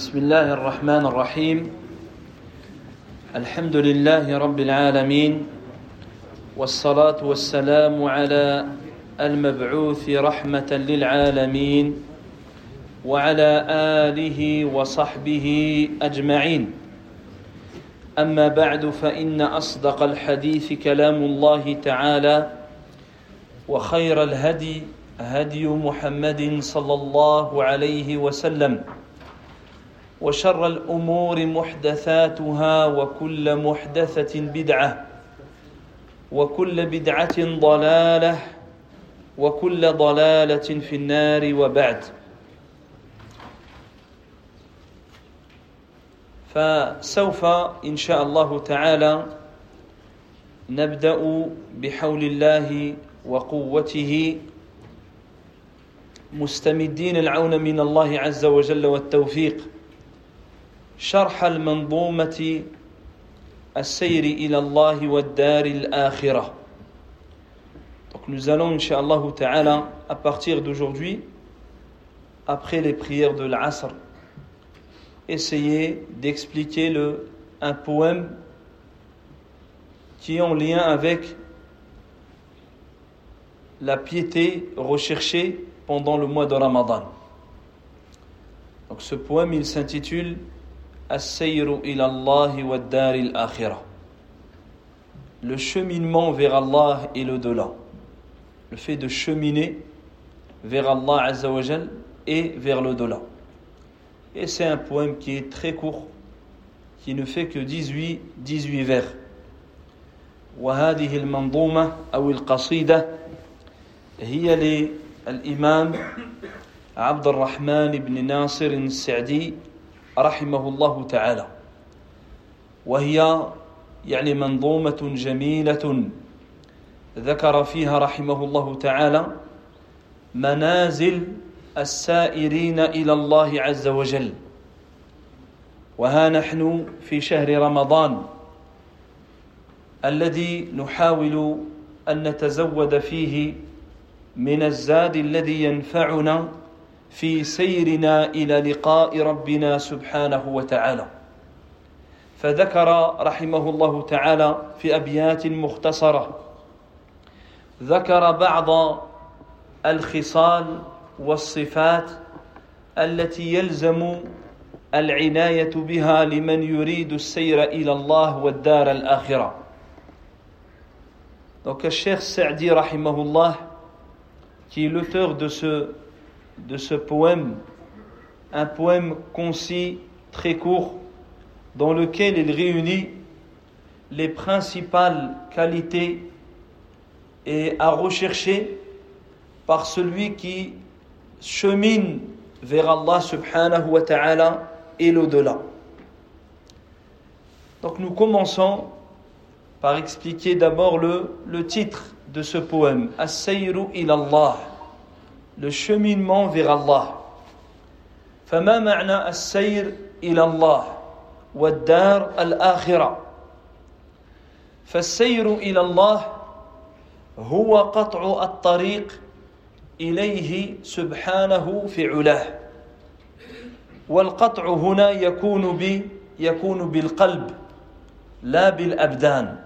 بسم الله الرحمن الرحيم. الحمد لله رب العالمين والصلاة والسلام على المبعوث رحمة للعالمين وعلى آله وصحبه أجمعين. أما بعد فإن أصدق الحديث كلام الله تعالى وخير الهدي هدي محمد صلى الله عليه وسلم. وشر الأمور محدثاتها وكل محدثة بدعة وكل بدعة ضلالة وكل ضلالة في النار وبعد. فسوف إن شاء الله تعالى نبدأ بحول الله وقوته مستمدين العون من الله عز وجل والتوفيق. شرح المنظومة السير إلى الله والدار الآخرة Donc nous allons, Inch'Allah Ta'ala, à partir d'aujourd'hui, après les prières de l'Asr, essayer d'expliquer le, un poème qui est en lien avec la piété recherchée pendant le mois de Ramadan. Donc ce poème, il s'intitule Le cheminement vers Allah et l'au-delà. Le fait de cheminer vers Allah Azza wa Jal et vers l'au-delà. Et c'est un poème qui est très court, qui ne fait que 18, 18 vers. وهذه المنظومة أو القصيدة هي للإمام عبد الرحمن بن ناصر السعدي رحمه الله تعالى. وهي يعني منظومة جميلة ذكر فيها رحمه الله تعالى منازل السائرين إلى الله عز وجل. وها نحن في شهر رمضان الذي نحاول أن نتزود فيه من الزاد الذي ينفعنا في سيرنا إلى لقاء ربنا سبحانه وتعالى. فذكر رحمه الله تعالى في أبيات مختصرة. ذكر بعض الخصال والصفات التي يلزم العناية بها لمن يريد السير إلى الله والدار الآخرة. Donc le Cheikh Sa'di rahimahullah qui est l'auteur de ce de ce poème un poème concis très court dans lequel il réunit les principales qualités et à rechercher par celui qui chemine vers Allah subhanahu wa ta'ala et l'au-delà. Donc nous commençons par expliquer d'abord le, titre de ce poème, As-sayru ilallah, le cheminement vers Allah. فما معنى السير إلى الله والدار الآخرة فالسير إلى الله هو قطع الطريق إليه سبحانه في علاه والقطع هنا يكون ب يكون بالقلب لا بالأبدان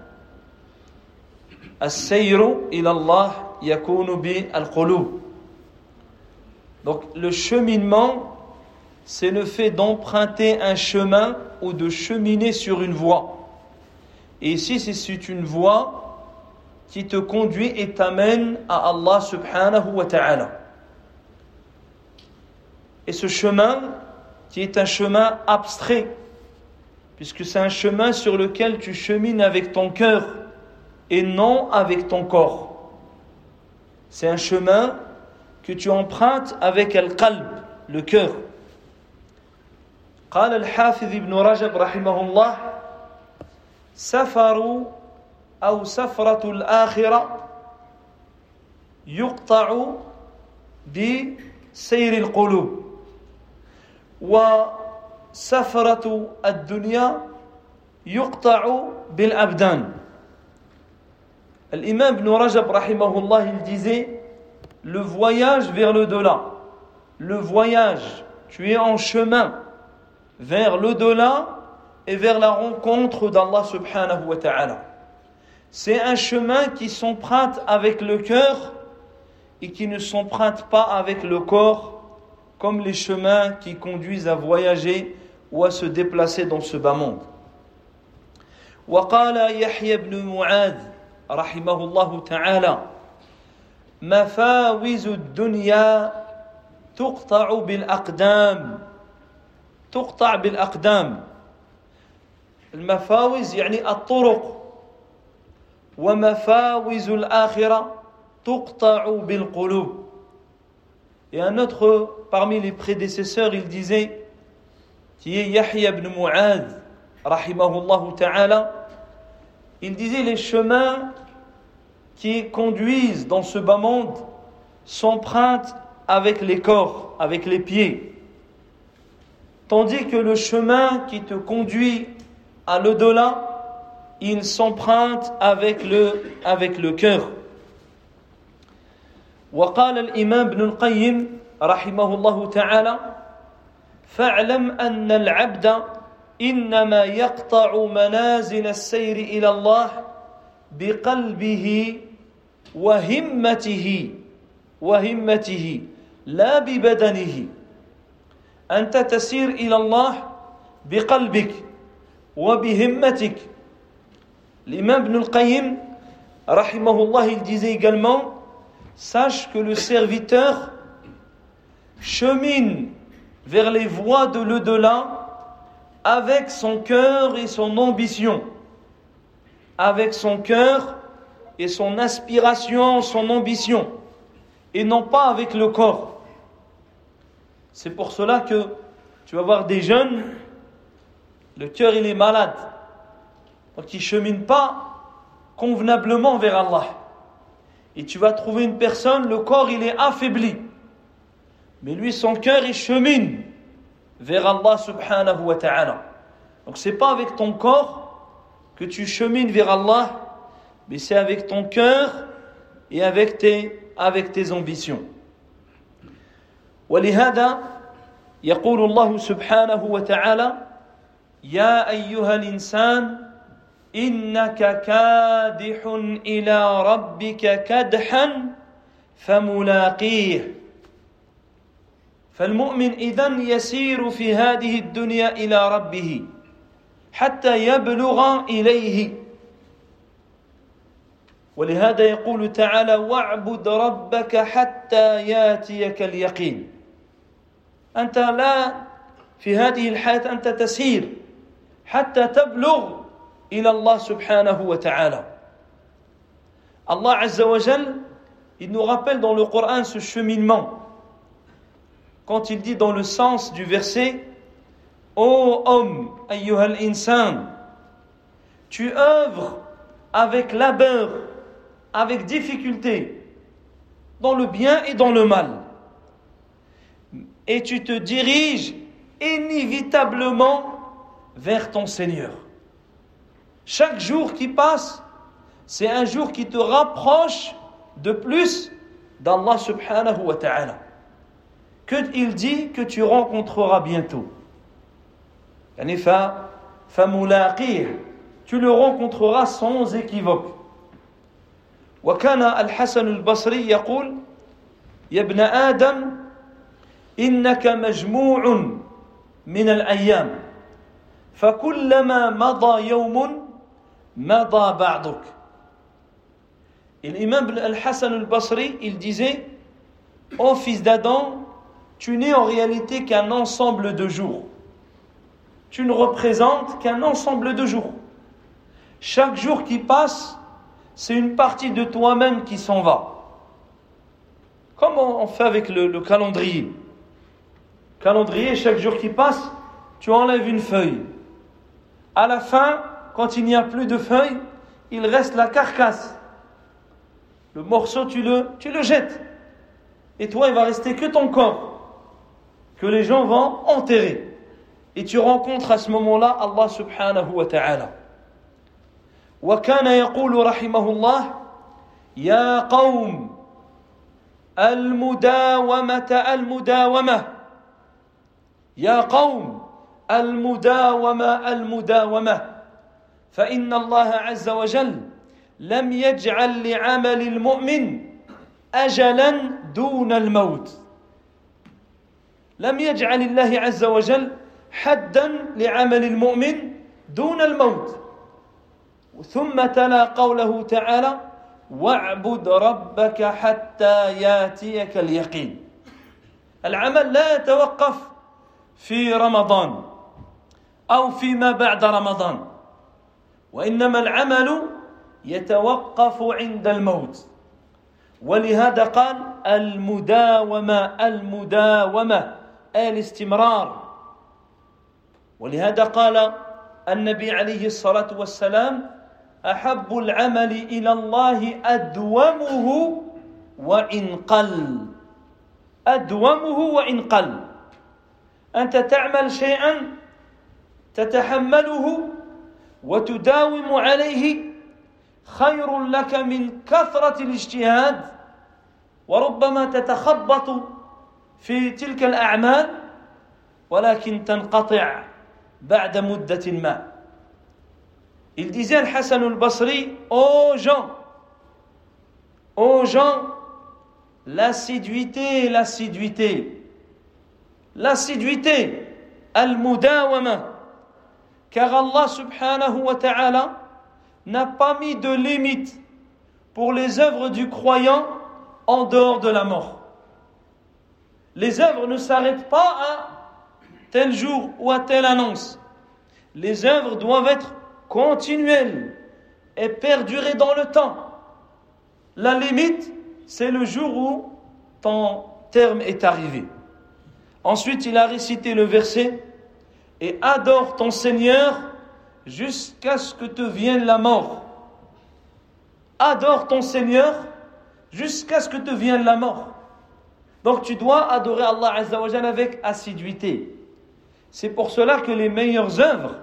السير إلى الله يكون بالقلوب Donc le cheminement, c'est le fait d'emprunter un chemin ou de cheminer sur une voie. Et ici, c'est une voie qui te conduit et t'amène à Allah subhanahu wa ta'ala. Et ce chemin, qui est un chemin abstrait, puisque c'est un chemin sur lequel tu chemines avec ton cœur et non avec ton corps. C'est un chemin que tu empruntes avec al-qalb, le cœur. قال الحافظ ابن رجب رحمه الله سفروا أو سفرة الآخرة يقطع بسير القلوب وسفرة الدنيا يقطع بالأبدان الإمام ابن رجب رحمه الله disait le voyage vers le delà le voyage tu es en chemin vers l'au-delà et vers la rencontre d'Allah subhanahu wa ta'ala. C'est un chemin qui s'emprunte avec le cœur et qui ne s'emprunte pas avec le corps, comme les chemins qui conduisent à voyager ou à se déplacer dans ce bas monde. وقال يحيى بن معاذ رحمه الله تعالى مفاوز الدنيا تقطع بالأقدام تقطع بالأقدام المفاوز يعني الطرق ومفاوز الآخرة تقطع بالقلوب Et un autre parmi les prédécesseurs, il disait, qui est Yahya ibn Mu'ad, rahimahullah ta'ala, il disait les chemins qui conduisent dans ce bas monde s'empruntent avec les corps, avec les pieds. Tandis que le chemin qui te conduit à l'au-delà, il s'emprunte avec le, avec le cœur. وقال الإمام ابن القيم رحمه الله تعالى فاعلم أن العبد إنما يقطع منازل السير إلى الله بقلبه وهمته وهمته لا ببدنه أنت تسير إلى الله بقلبك وبهمتك L'imam Ibn al-Qayyim, rahimahullah, il disait également Sache que le serviteur chemine vers les voies de l'au-delà avec son cœur et son ambition, avec son cœur et son aspiration, son ambition, et non pas avec le corps. C'est pour cela que tu vas voir des jeunes, le cœur il est malade, donc ils ne cheminent pas convenablement vers Allah. Et tu vas trouver une personne, le corps il est affaibli, mais lui son cœur il chemine vers Allah subhanahu wa ta'ala. Donc c'est pas avec ton corps que tu chemines vers Allah, mais c'est avec ton cœur et avec tes, avec tes ambitions. ولهذا يقول الله سبحانه وتعالى يا ايها الانسان انك كادح الى ربك كدحا فملاقيه فالمؤمن اذن يسير في هذه الدنيا الى ربه حتى يبلغ إليه. ولهذا يقول تعالى واعبد ربك حتى ياتيك اليقين. أنت لا في هذه الحياة أنت تسير حتى تبلغ إلى الله سبحانه وتعالى. Azza wa Jal, il nous rappelle dans le Coran ce cheminement. Quand il dit dans le sens du verset Ô homme, ayyuhal insan, tu œuvres avec labeur, avec difficulté, dans le bien et dans le mal et tu te diriges inévitablement vers ton Seigneur. Chaque jour qui passe, c'est un jour qui te rapproche de plus d'Allah subhanahu wa ta'ala. Que il dit que tu rencontreras bientôt. يعني فملاقيه. Tu le rencontreras sans équivoque. وكان الحسن البصري يقول يا ابن آدم إنك مجموع من الأيام. فكلما مضى يوم مضى بعضك. الإمام الحسن البصري il disait Ô oh, fils d'Adam, tu n'es en réalité qu'un ensemble de jours. Tu ne représentes qu'un ensemble de jours. Chaque jour qui passe, c'est une partie de toi-même qui s'en va. Comme on fait avec le, le calendrier calendrier, chaque jour qui passe, tu enlèves une feuille. À la fin, quand il n'y a plus de feuilles, il reste la carcasse. Le morceau, tu le, tu le jettes. Et toi, il va rester que ton corps, que les gens vont enterrer. Et tu rencontres à ce moment-là Allah subhanahu wa ta'ala. وكان يقول رحمه الله يا قوم المداومة المداومة يا قوم المداومة المداومة فإن الله عز وجل لم يجعل لعمل المؤمن أجلا دون الموت لم يجعل الله عز وجل حدا لعمل المؤمن دون الموت. ثم تلا قوله تعالى واعبد ربك حتى ياتيك اليقين. العمل لا يتوقف في رمضان أو فيما بعد رمضان وإنما العمل يتوقف عند الموت. ولهذا قال المداومة المداومة الاستمرار. ولهذا قال النبي عليه الصلاة والسلام أحب العمل إلى الله أدومه وإن قل. أدومه وإن قل. أنت تعمل شيئا تتحمله وتداوم عليه خير لك من كثرة الاجتهاد وربما تتخبط في تلك الأعمال ولكن تنقطع. بعد مده ما Il disait Hassan al-Basri aux gens, aux gens, l'assiduité, l'assiduité, l'assiduité, al-mudawama, car Allah subhanahu wa ta'ala n'a pas mis de limite pour les œuvres du croyant en dehors de la mort. Les œuvres ne s'arrêtent pas à tel jour ou à telle annonce. Les œuvres doivent être continuelle et perdurer dans le temps. La limite, c'est le jour où ton terme est arrivé. Ensuite, il a récité le verset et adore ton Seigneur jusqu'à ce que te vienne la mort. Adore ton Seigneur jusqu'à ce que te vienne la mort. Donc tu dois adorer Allah avec assiduité. C'est pour cela que les meilleures œuvres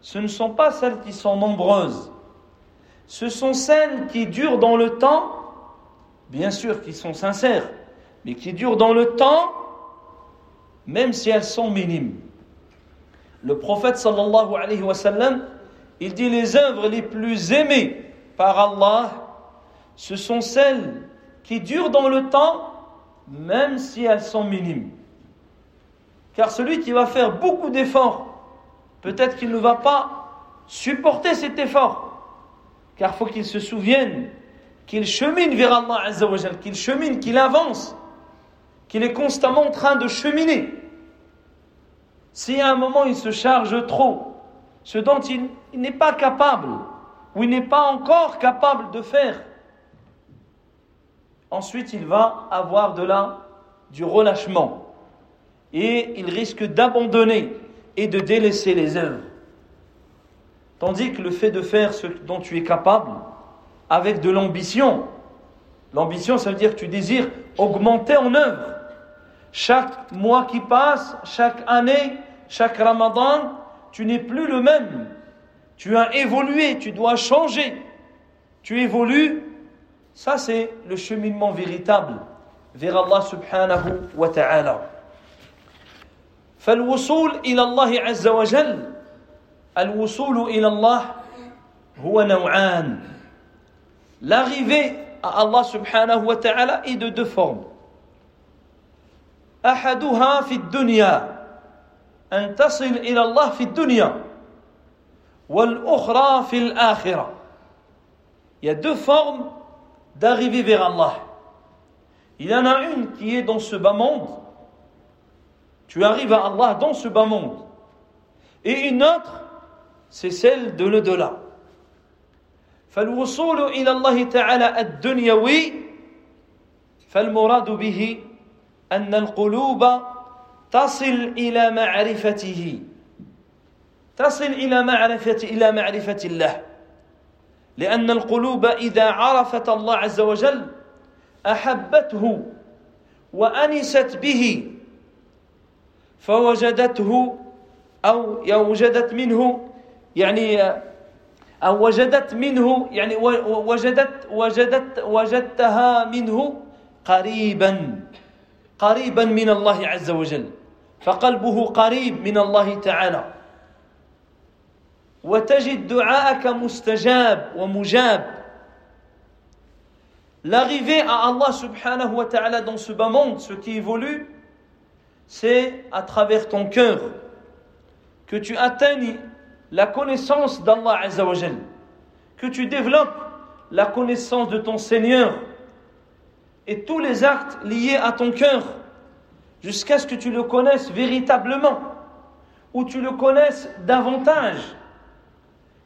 ce ne sont pas celles qui sont nombreuses. Ce sont celles qui durent dans le temps, bien sûr qui sont sincères, mais qui durent dans le temps, même si elles sont minimes. Le prophète sallallahu alayhi wa sallam, il dit les œuvres les plus aimées par Allah, ce sont celles qui durent dans le temps, même si elles sont minimes. Car celui qui va faire beaucoup d'efforts peut-être qu'il ne va pas supporter cet effort. Car faut qu'il se souvienne qu'il chemine vers Allah Azzawajal, qu'il chemine, qu'il avance, qu'il est constamment en train de cheminer. Si à un moment il se charge trop, ce dont il, n'est pas capable, ou il n'est pas encore capable de faire, ensuite il va avoir de là du relâchement et il risque d'abandonner et de délaisser les œuvres. Tandis que le fait de faire ce dont tu es capable, avec de l'ambition, l'ambition ça veut dire que tu désires augmenter en œuvre. Chaque mois qui passe, chaque année, chaque ramadan, tu n'es plus le même. Tu as évolué, tu dois changer. Tu évolues. Ça, c'est le cheminement véritable vers Allah subhanahu wa ta'ala. فالوصول الى الله عز وجل الوصول الى الله هو نوعان l'arrivée à Allah subhanahu wa ta'ala est de deux formes احدها في الدنيا ان تصل الى الله في الدنيا والاخرى في الاخره il y a deux formes d'arriver vers Allah il y en a une qui est dans ce bas monde Tu arrives à Allah dans ce bas monde. Et une autre, c'est celle de l'au-delà. فالوصول إلى الله تعالى الدنيوي فالمراد به أن القلوب تصل إلى معرفته تصل إلى معرفة إلى معرفة الله لأن القلوب إذا عرفت الله عز وجل أحبته وأنست به فوجدته أو وجدت منه يعني أو وجدت منه يعني وجدت وجدت وجدتها منه قريبا قريبا من الله عز وجل فقلبه قريب من الله تعالى. وتجد دعاءك مستجاب ومجاب. L'arrivée à Allah subhanahu wa ta'ala dans ce bas monde, ce qui évolue, c'est à travers ton cœur que tu atteignes la connaissance d'Allah Azzawajal, que tu développes la connaissance de ton Seigneur et tous les actes liés à ton cœur jusqu'à ce que tu le connaisses véritablement ou tu le connaisses davantage.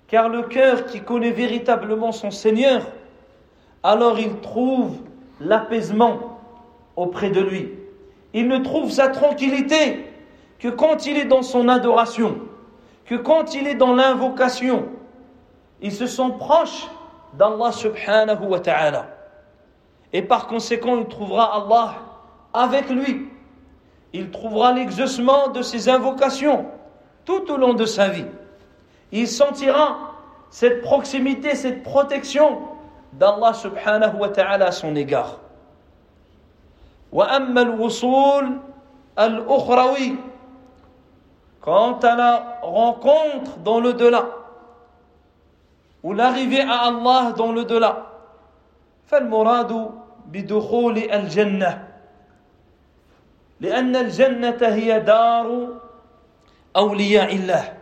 Car le cœur qui connaît véritablement son Seigneur, alors il trouve l'apaisement auprès de lui. Il ne trouve sa tranquillité que quand il est dans son adoration, que quand il est dans l'invocation. Il se sent proche d'Allah subhanahu wa ta'ala. Et par conséquent, il trouvera Allah avec lui. Il trouvera l'exaucement de ses invocations tout au long de sa vie. Il sentira cette proximité, cette protection d'Allah subhanahu wa ta'ala à son égard. وأما الوصول الأخروي Quant à la rencontre dans le delà, ou l'arrivée à Allah dans le delà, فالمراد بدخول الجنة لأن الجنة هي دار أولياء الله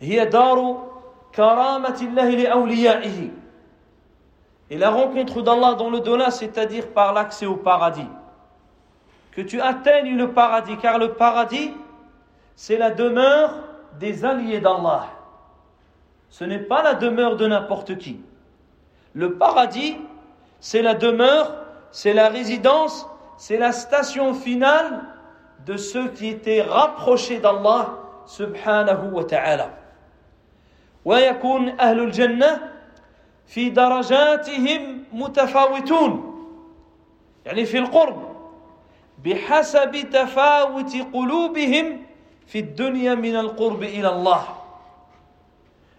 هي دار كرامة الله لأوليائه. Et la rencontre d'Allah dans le delà, c'est-à-dire par l'accès au paradis. Que tu atteignes le paradis, car le paradis, c'est la demeure des alliés d'Allah. Ce n'est pas la demeure de n'importe qui. Le paradis, c'est la demeure, c'est la résidence, c'est la station finale de ceux qui étaient rapprochés d'Allah subhanahu wa ta'ala. ويكون أهل الجنة في درجاتهم متفاوتون يعني في القرب بحسب تفاوت قلوبهم في الدنيا من القرب إلى الله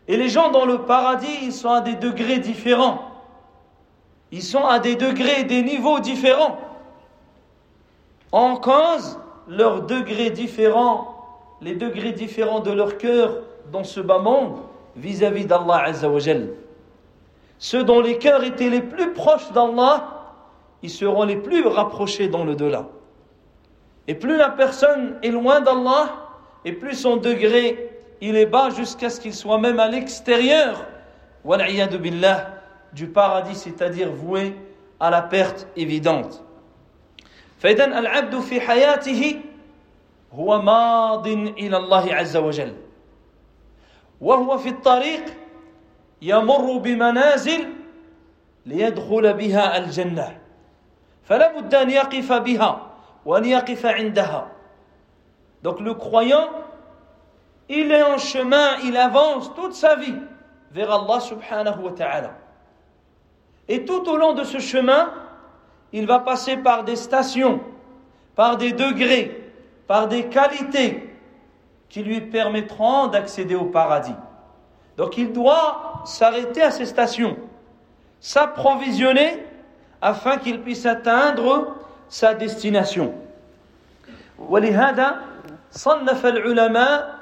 Et les gens dans le paradis, ils sont à des degrés différents. Ils sont à des degrés, des niveaux différents. En cause, leurs degrés différents, les degrés différents de leur cœur dans ce bas monde vis-à-vis d'Allah Azzawajal. Ceux dont les cœurs étaient les plus proches d'Allah, ils seront les plus rapprochés dans le delà. Et plus la personne est loin d'Allah, et plus son degré il est bas jusqu'à ce qu'il soit même à l'extérieur billah, du paradis, c'est-à-dire voué à la perte évidente. فإذا العبد في حياته هو ماض إلى الله عز وجل وهو في الطريق يمر بمنازل ليدخل بها الجنة فلا بد أن يقف بها وأن يقف عندها Donc le croyant, il est en chemin, il avance toute sa vie vers Allah subhanahu wa ta'ala. Et tout au long de ce chemin, il va passer par des stations, par des degrés, par des qualités qui lui permettront d'accéder au paradis. Donc il doit s'arrêter à ces stations, s'approvisionner afin qu'il puisse atteindre sa destination. صنف العلماء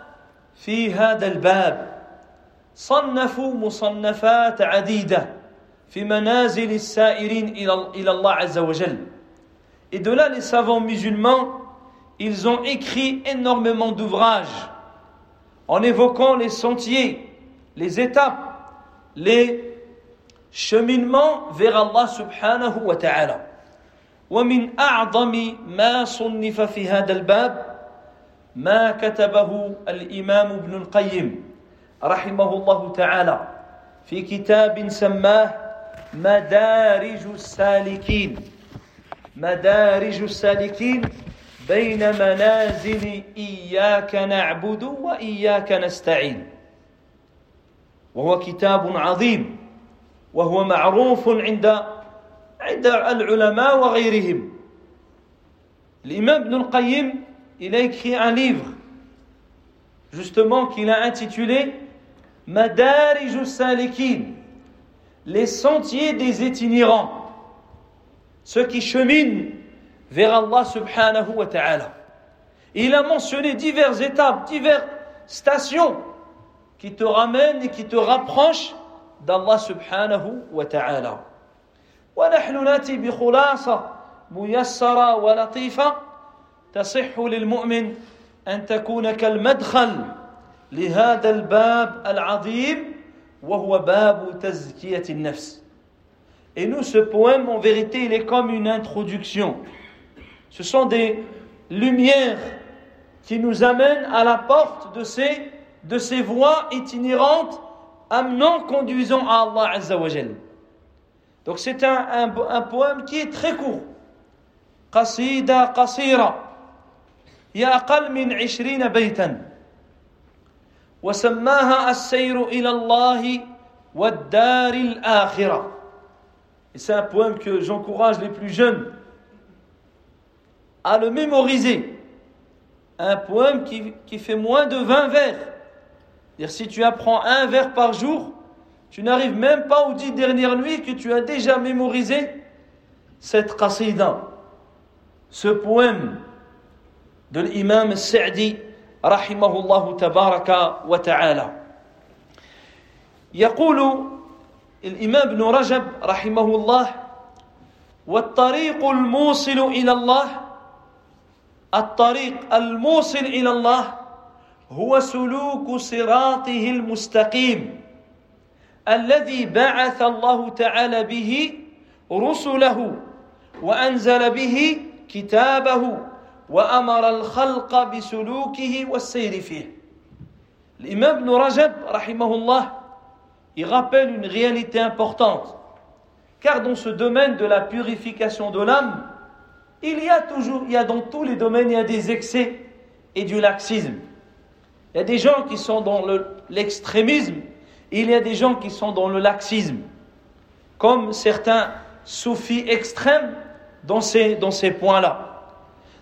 في هذا الباب صنفوا مصنفات عديدة في منازل السائرين إلى الله عز وجل Et de là, les savants musulmans, ils ont écrit énormément d'ouvrages en évoquant les sentiers, les étapes, les cheminements vers Allah subhanahu wa ta'ala. ومن أعظم ما صنف في هذا الباب ما كتبه الإمام ابن القيم رحمه الله تعالى في كتاب سماه مدارج السالكين مدارج السالكين بين منازل إياك نعبد وإياك نستعين وهو كتاب عظيم وهو معروف عند عند العلماء وغيرهم الإمام ابن القيم il a écrit un livre, justement, qu'il a intitulé Madarij Salikin, les sentiers des itinérants, ceux qui cheminent vers Allah subhanahu wa ta'ala. il a mentionné diverses étapes, diverses stations qui te ramènent et qui te rapprochent d'Allah subhanahu wa ta'ala. ونحن ناتي بخلاصة ميسرة ولطيفة تصح للمؤمن أن تكون كالمدخل لهذا الباب العظيم وهو باب تزكية النفس. Et nous, ce poème, en vérité, il est comme une introduction. Ce sont des lumières qui nous amènent à la porte de ces, de ces voies itinérantes amenant, conduisant à Allah Azza wa Donc c'est un, un, un, poème qui est très court. قصيدة قصيرة هي أقل من عشرين بيتا وسماها السير إلى الله والدار الآخرة Et c'est un poème que j'encourage les plus jeunes à le mémoriser. Un poème qui, qui fait moins de 20 vers. Dire si tu apprends un vers par jour, tu n'arrives même pas aux dix dernières nuits que tu as déjà mémorisé cette qasida, ce poème de l'imam Sa'di rahimahullah tabaraka wa ta'ala. يقول الإمام ابن رجب رحمه الله والطريق الموصل إلى الله الطريق الموصل إلى الله هو سلوك صراطه المستقيم الذي بعث الله تعالى به رسله وأنزل به كتابه وأمر الخلق بسلوكه والسير فيه الإمام ابن رجب رحمه الله il rappelle une réalité importante. Car dans ce domaine de la purification de l'âme, il y a toujours, il y a dans tous les domaines, il y a des excès et du laxisme. Il y a des gens qui sont dans l'extrémisme, il y a des gens qui sont dans le laxisme, comme certains soufis extrêmes dans ces, points-là.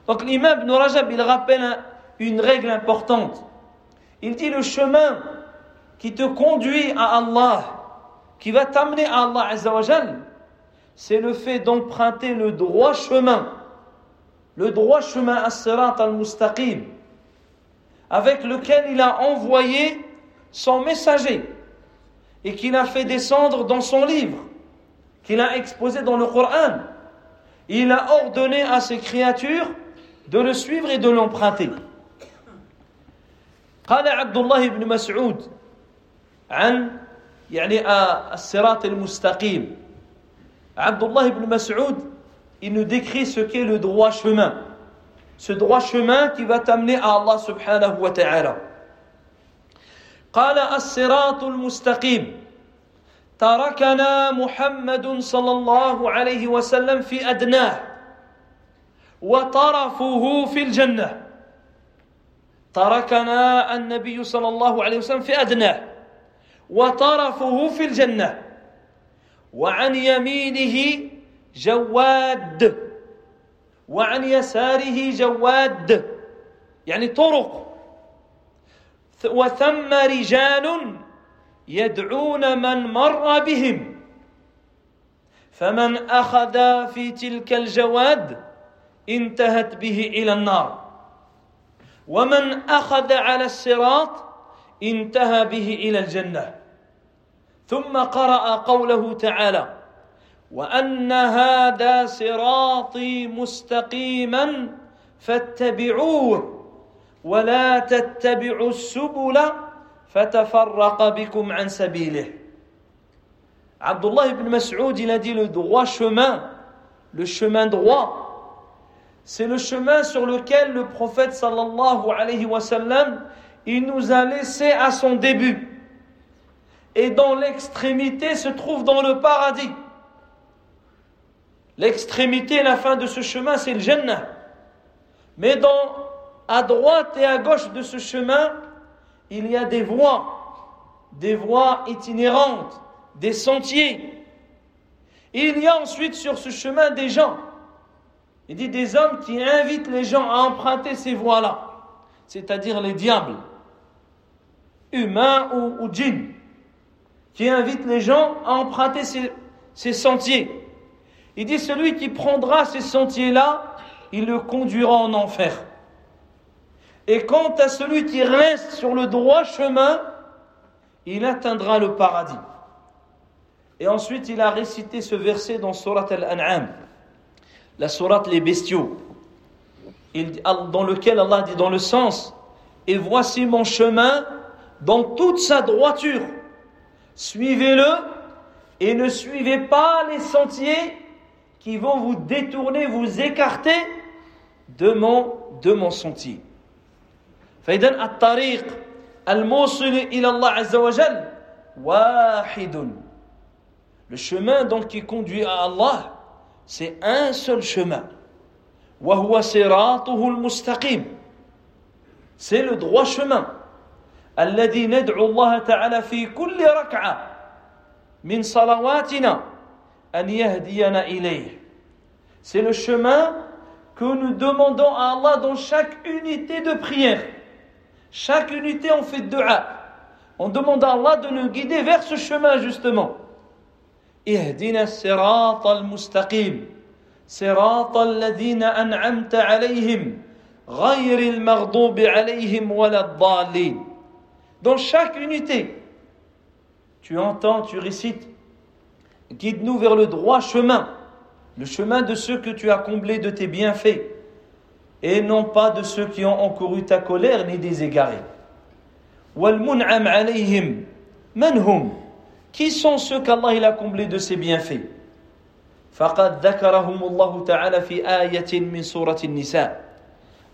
Donc l'imam Ibn Rajab, il rappelle une règle importante. Il dit le chemin qui te conduit à Allah, qui va t'amener à Allah Azzawajal, c'est le fait d'emprunter le droit chemin, le droit chemin as-sirat al-mustaqim, avec lequel il a envoyé son messager et qu'il a fait descendre dans son livre, qu'il a exposé dans le Coran. Il a ordonné à ses créatures de le suivre et de l'emprunter. قال عبد الله بن مسعود عن يعني الصراط المستقيم عبد الله بن مسعود il nous décrit ce qu'est le droit chemin ce droit chemin qui va t'amener à Allah subhanahu wa ta'ala. قال الصراط المستقيم تركنا محمد صلى الله عليه وسلم في أدناه وطرفه في الجنة تركنا النبي صلى الله عليه وسلم في أدناه وطرفه في الجنة وعن يمينه جواد وعن يساره جواد يعني طرق. وثم رجال يدعون من مر بهم. فمن أخذ في تلك الجواد انتهت به إلى النار. ومن أخذ على الصراط انتهى به إلى الجنة. ثم قرأ قوله تعالى وان هذا صراطي مستقيما فاتبعوه ولا تتبعوا السبل فتفرق بكم عن سبيله Abdullah ibn Mas'ud, il a dit le droit chemin, le chemin droit, c'est le chemin sur lequel le prophète sallallahu alayhi wa sallam, il nous a laissé à son début. Et dans l'extrémité se trouve dans le paradis. L'extrémité, la fin de ce chemin, c'est le Jannah. Mais à droite et à gauche de ce chemin, il y a des voies, des voies itinérantes, des sentiers. il y a ensuite sur ce chemin des gens. Il dit des hommes qui invitent les gens à emprunter ces voies-là, c'est-à-dire les diables, humains ou, ou djinns, qui invitent les gens à emprunter ces sentiers. Il dit celui qui prendra ces sentiers-là, il le conduira en enfer. Et quant à celui qui reste sur le droit chemin, il atteindra le paradis. Et ensuite, il a récité ce verset dans Surat Al-An'am, la Surat les bestiaux, dans lequel Allah dit dans le sens Et voici mon chemin dans toute sa droiture. Suivez-le et ne suivez pas les sentiers qui vont vous détourner, vous écarter de mon, de mon sentier. فإذا الطريق الموصل إلى الله عز وجل واحد Le chemin donc qui conduit à Allah, c'est un seul chemin. وهو صراطه المستقيم. C'est le droit chemin. الذي ندعو الله تعالى في كل ركعة من صلواتنا أن يهدينا إليه. C'est le chemin que nous demandons à Allah dans chaque unité de prière. Chaque unité, on fait dua. On demande à Allah de nous guider vers ce chemin, justement. اهدنا الصراط المستقيم صراط الذين أنعمت عليهم غير المغضوب عليهم ولا الضالين Dans chaque unité, tu entends, tu récites, guide-nous vers le droit chemin, le chemin de ceux que tu as comblés de tes bienfaits, et non pas de ceux qui ont encouru ta colère ni des égarés. والمنعم عليهم من هم Qui sont ceux qu'Allah il a comblés de ses bienfaits فقد ذكرهم الله تعالى في آية من سورة النساء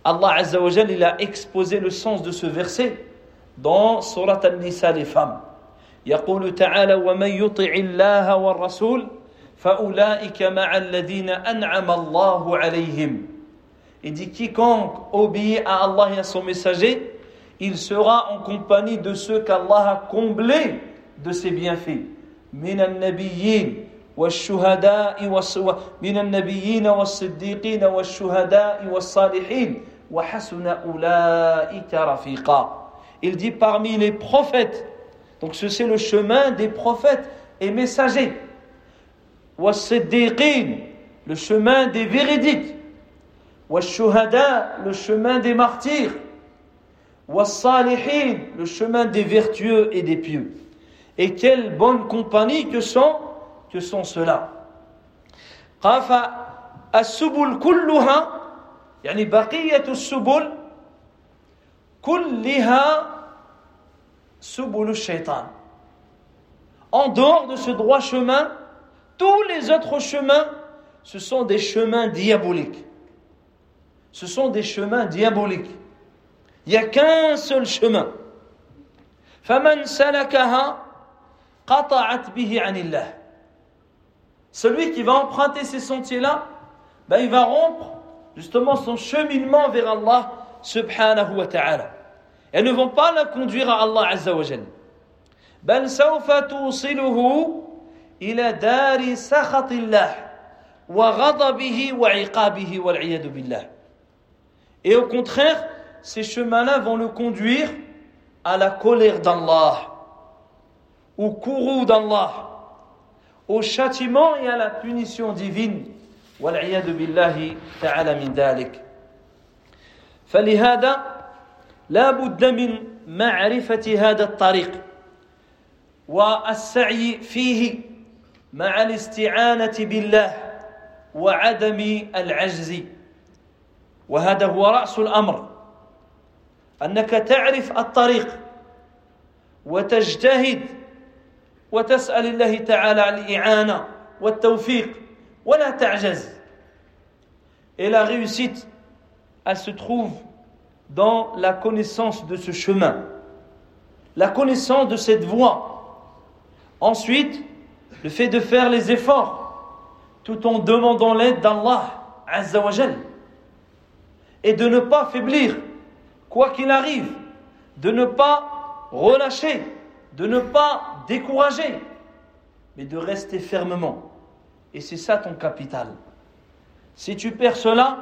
Allah Azza wa Jal, il a exposé le sens de ce verset dans Surat An-Nisa les femmes. يقول تعالى ومن يطع الله والرسول فأولئك مع الذين أنعم الله عليهم Il dit quiconque obéit à Allah et à son messager, il sera en compagnie de ceux qu'Allah a comblés de ses bienfaits. من النبيين والشهداء من النبيين والصديقين والشهداء والصالحين وحسن أولئك رفيقا Il dit parmi les prophètes. Donc c'est le chemin des prophètes et messagers. والصديقين le chemin des véridiques. والشهداء le chemin des martyrs. والصالحين le chemin des vertueux et des pieux. Et quelle bonne compagnie que sont, que sont ceux-là. قاف السبل كلها يعني بقية السبل كلها سبل الشيطان En dehors de ce droit chemin, tous les autres chemins, ce sont des chemins diaboliques. Ce sont des chemins diaboliques. Il n'y a qu'un seul chemin. فمن سلكها celui qui va emprunter ces sentiers-là, ben il va rompre justement son cheminement vers Allah subhanahu wa ta'ala. Elles ne vont pas la conduire à Allah azza wa jalla. بل سوف توصله إلى دار سخط الله وغضبه وعقابه والعياذ بالله. Et au contraire, ces chemins-là vont le conduire à la colère d'Allah au courroux d'Allah, au châtiment et à la punition divine. والعياذ بالله تعالى من ذلك فلهذا لا بد من معرفة هذا الطريق والسعي فيه مع الاستعانة بالله وعدم العجز. وهذا هو رأس الأمر. أنك تعرف الطريق وتجتهد وتسأل الله تعالى الإعانة والتوفيق ولا تعجز. Et la réussite, elle se trouve dans la connaissance de ce chemin, la connaissance de cette voie. Ensuite, le fait de faire les efforts tout en demandant l'aide d'Allah Azzawajal et de ne pas faiblir, quoi qu'il arrive, de ne pas relâcher, de ne pas décourager, mais de rester fermement. Et c'est ça ton capital. Si tu perds cela,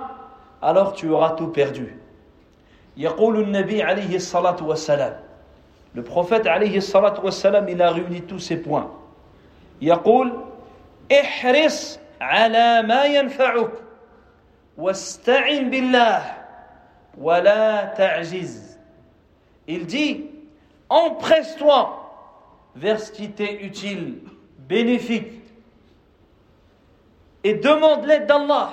alors tu auras tout perdu. Le prophète عليه الصلاة والسلام il a réuni tous ces points. يقول احرص على ما ينفعك واستعن بالله ولا تعجز Il dit, empresse-toi vers ce qui t'est utile, bénéfique, et demande l'aide d'Allah,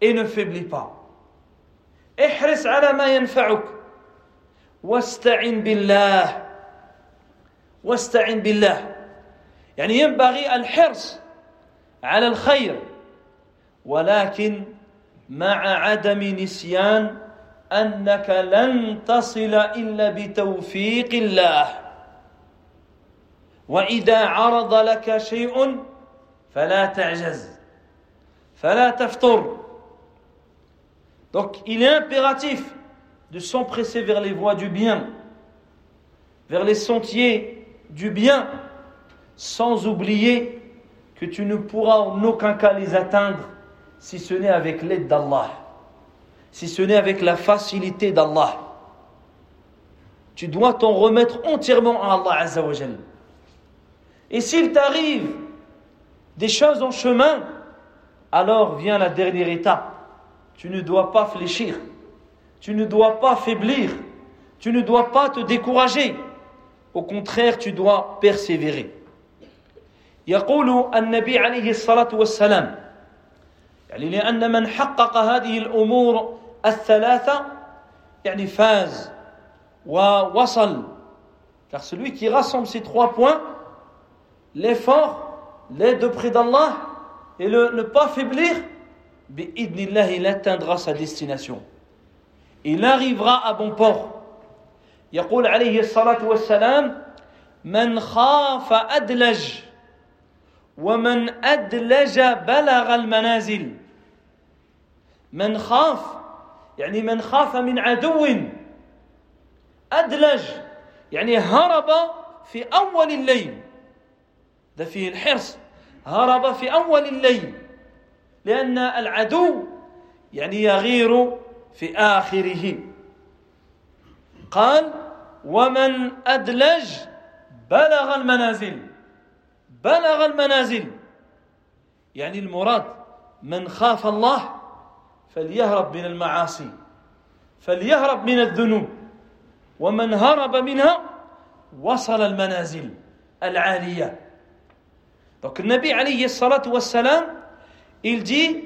et ne faiblis pas. احرص على ما ينفعك. واستعن بالله. واستعن بالله. يعني ينبغي الحرص على الخير ولكن مع عدم نسيان أنك لن تصل إلا بتوفيق الله. وإذا عرض لك شيء فلا تعجز فلا تفتر. Donc il est impératif de s'empresser vers les voies du bien, vers les sentiers du bien, sans oublier que tu ne pourras en aucun cas les atteindre si ce n'est avec l'aide d'Allah, si ce n'est avec la facilité d'Allah. Tu dois t'en remettre entièrement à Allah Azzawajal. Et s'il t'arrive des choses en chemin, alors vient la dernière étape. Tu ne dois pas fléchir, tu ne dois pas faiblir, tu ne dois pas te décourager. Au contraire, tu dois persévérer. يقول النبي عليه الصلاة والسلام يعني لأن من حقق هذه الأمور الثلاثة يعني فاز ووصل car celui qui rassemble ces trois points l'effort l'aide auprès d'Allah et le ne pas faiblir bi'idnillah il atteindra sa destination. Il arrivera à bon port. يقول عليه الصلاة والسلام من خاف أدلج ومن أدلج بلغ المنازل من خاف يعني من خاف من عدو أدلج يعني هرب في أول الليل ده فيه الحرص هرب في أول الليل لأن العدو يعني يغير في آخره. قال ومن أدلج بلغ المنازل. بلغ المنازل. يعني المراد من خاف الله فليهرب من المعاصي فليهرب من الذنوب ومن هرب منها وصل المنازل العالية. Donc le Nabi alayhi salatu il dit,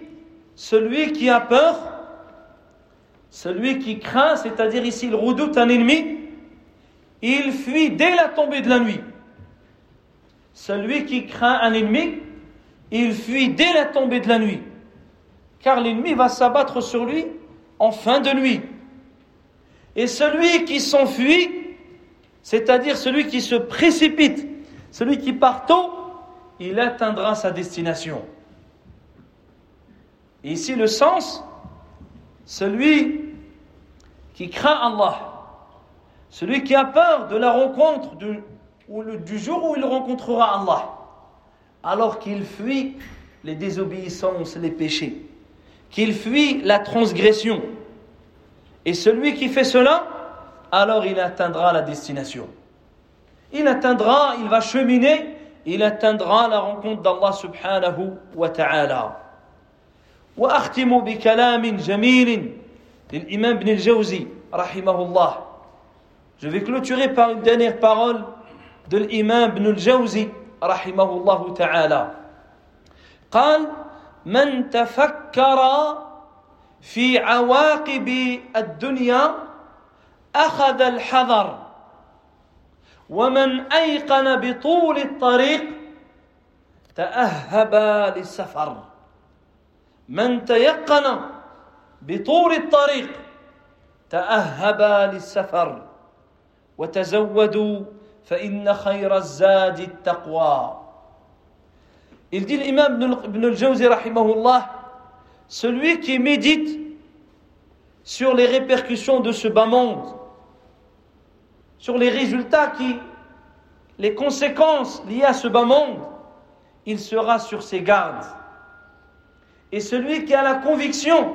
celui qui a peur, celui qui craint, c'est-à-dire ici il redoute un ennemi, il fuit dès la tombée de la nuit. Celui qui craint un ennemi, il fuit dès la tombée de la nuit. Car l'ennemi va s'abattre sur lui en fin de nuit. Et celui qui s'enfuit, c'est-à-dire celui qui se précipite, celui qui part tôt, il atteindra sa destination. Ici le sens, celui qui craint Allah, celui qui a peur de la rencontre du jour où il rencontrera Allah, alors qu'il fuit les désobéissances, les péchés, qu'il fuit la transgression. Et celui qui fait cela, alors il atteindra la destination. Il atteindra, il va cheminer, il atteindra la rencontre d'Allah subhanahu wa ta'ala. وأختم بكلام جميل للإمام ابن الجوزي رحمه الله. Je vais clôturer par une dernière parole de l'imam ibn al-Jawzi رحمه الله تعالى. قال من تفكر في عواقب الدنيا أخذ الحذر ومن أيقن بطول الطريق تأهب للسفر. من تيقن بطول الطريق تأهب للسفر وتزودوا فإن خير الزاد التقوى Il dit l'imam Ibn al-Jawzi rahimahullah, celui qui médite sur les répercussions de ce bas monde, sur les résultats qui, les conséquences liées à ce bas monde, il sera sur ses gardes. Et celui qui a la conviction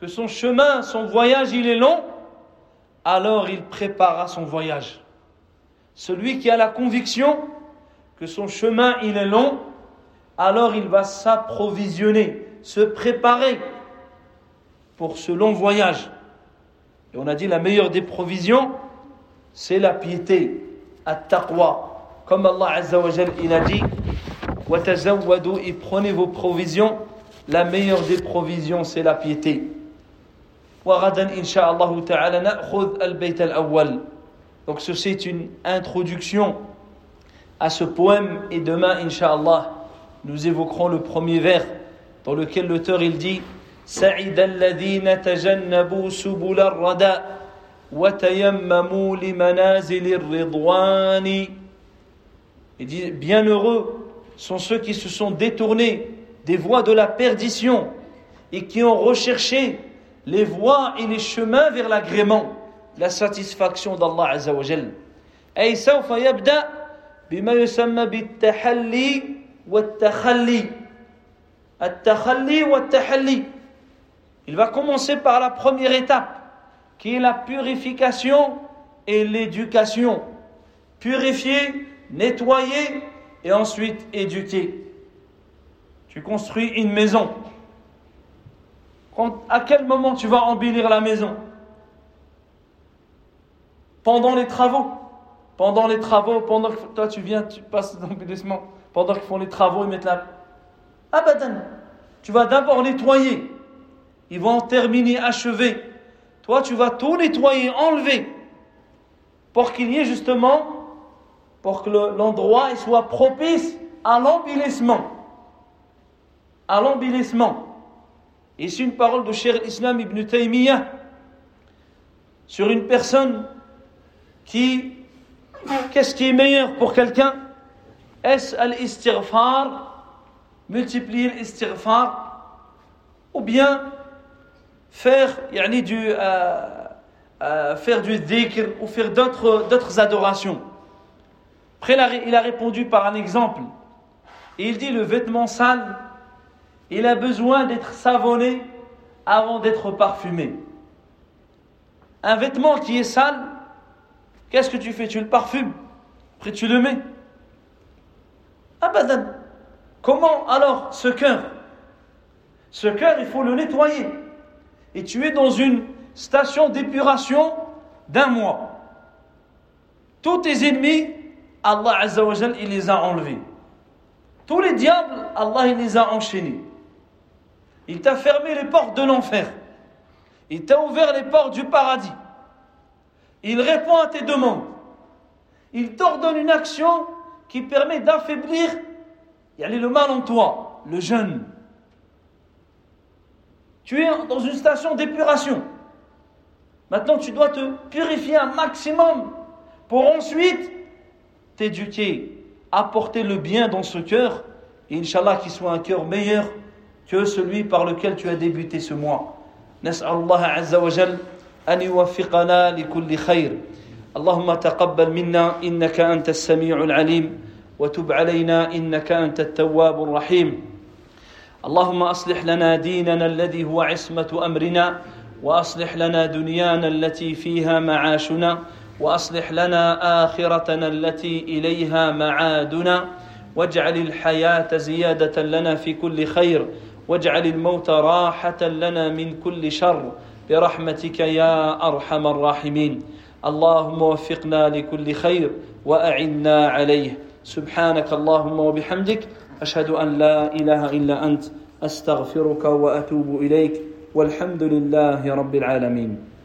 que son chemin, son voyage, il est long, alors il prépara son voyage. Celui qui a la conviction que son chemin, il est long, alors il va s'approvisionner, se préparer pour ce long voyage. Et on a dit la meilleure des provisions, c'est la piété, at-taqwa. Comme Allah Azza wa il a dit, et prenez vos provisions La meilleure des provisions, c'est la piété. وغدا إن شاء الله تعالى نأخذ البيت الأول. Donc ceci est une introduction à ce poème et demain, Inch'Allah, nous évoquerons le premier vers dans lequel l'auteur il dit سعد الذين تجنبوا سبل الردى وتيمموا لمنازل الرضوان Il dit Bienheureux sont ceux qui se sont détournés des voies de la perdition et qui ont recherché les voies et les chemins vers l'agrément, la satisfaction d'Allah Azza wa Jal. أي سوف يبدأ بما يسمى بالتحلي والتخلي التخلي والتحلي Il va commencer par la première étape, qui est la purification et l'éducation. Purifier, nettoyer et ensuite éduquer. Tu construis une maison. à quel moment tu vas embellir la maison? Pendant les travaux. Pendant les travaux, pendant que toi tu viens, tu passes l'embellissement. Pendant qu'ils font les travaux, ils mettent la. Abadan. Tu vas d'abord nettoyer. Ils vont terminer, achever. Toi, tu vas tout nettoyer, enlever. Pour qu'il y ait justement, pour que l'endroit soit propice à l'embellissement. À l'embellissement. Ici, une parole de Cher Islam ibn Taymiyyah sur une personne qui. Qu'est-ce qui est meilleur pour quelqu'un? Est-ce al-istighfar Multiplier l'istighfar Ou bien faire, yani du, euh, euh, faire du dhikr ou faire d'autres, d'autres adorations? Après, il a répondu par un exemple. il dit le vêtement sale, il a besoin d'être savonné avant d'être parfumé. Un vêtement qui est sale, qu'est-ce que tu fais? Tu le parfumes? Après, tu le mets. Abadan. Comment alors ce cœur? Ce cœur, il faut le nettoyer et tu es dans une station d'épuration d'un mois. Tous tes ennemis, Allah Azzawajal, il les a enlevés. Tous les diables, Allah il les a enchaînés. Il t'a fermé les portes de l'enfer. Il t'a ouvert les portes du paradis. Il répond à tes demandes. Il t'ordonne une action qui permet d'affaiblir le mal en toi, le jeûne, tu es dans une station d'épuration. Maintenant, tu dois te purifier un maximum pour ensuite t'éduquer, apporter le bien dans ce cœur et Inch'Allah qu'il soit un cœur meilleur que celui par lequel tu as débuté ce mois. نسأل الله عز وجل أن يوفقنا لكل خير اللهم تقبل منا إنك أنت السميع العليم وتب علينا إنك أنت التواب الرحيم اللهم اصلح لنا ديننا الذي هو عصمه امرنا واصلح لنا دنيانا التي فيها معاشنا واصلح لنا اخرتنا التي اليها معادنا واجعل الحياة زياده لنا في كل خير واجعل الموت راحة لنا من كل شر. برحمتك يا أرحم الراحمين. اللهم وفقنا لكل خير وأعنا عليه. سبحانك اللهم وبحمدك. أشهد أن لا إله إلا أنت. أستغفرك وأتوب إليك. والحمد لله رب العالمين.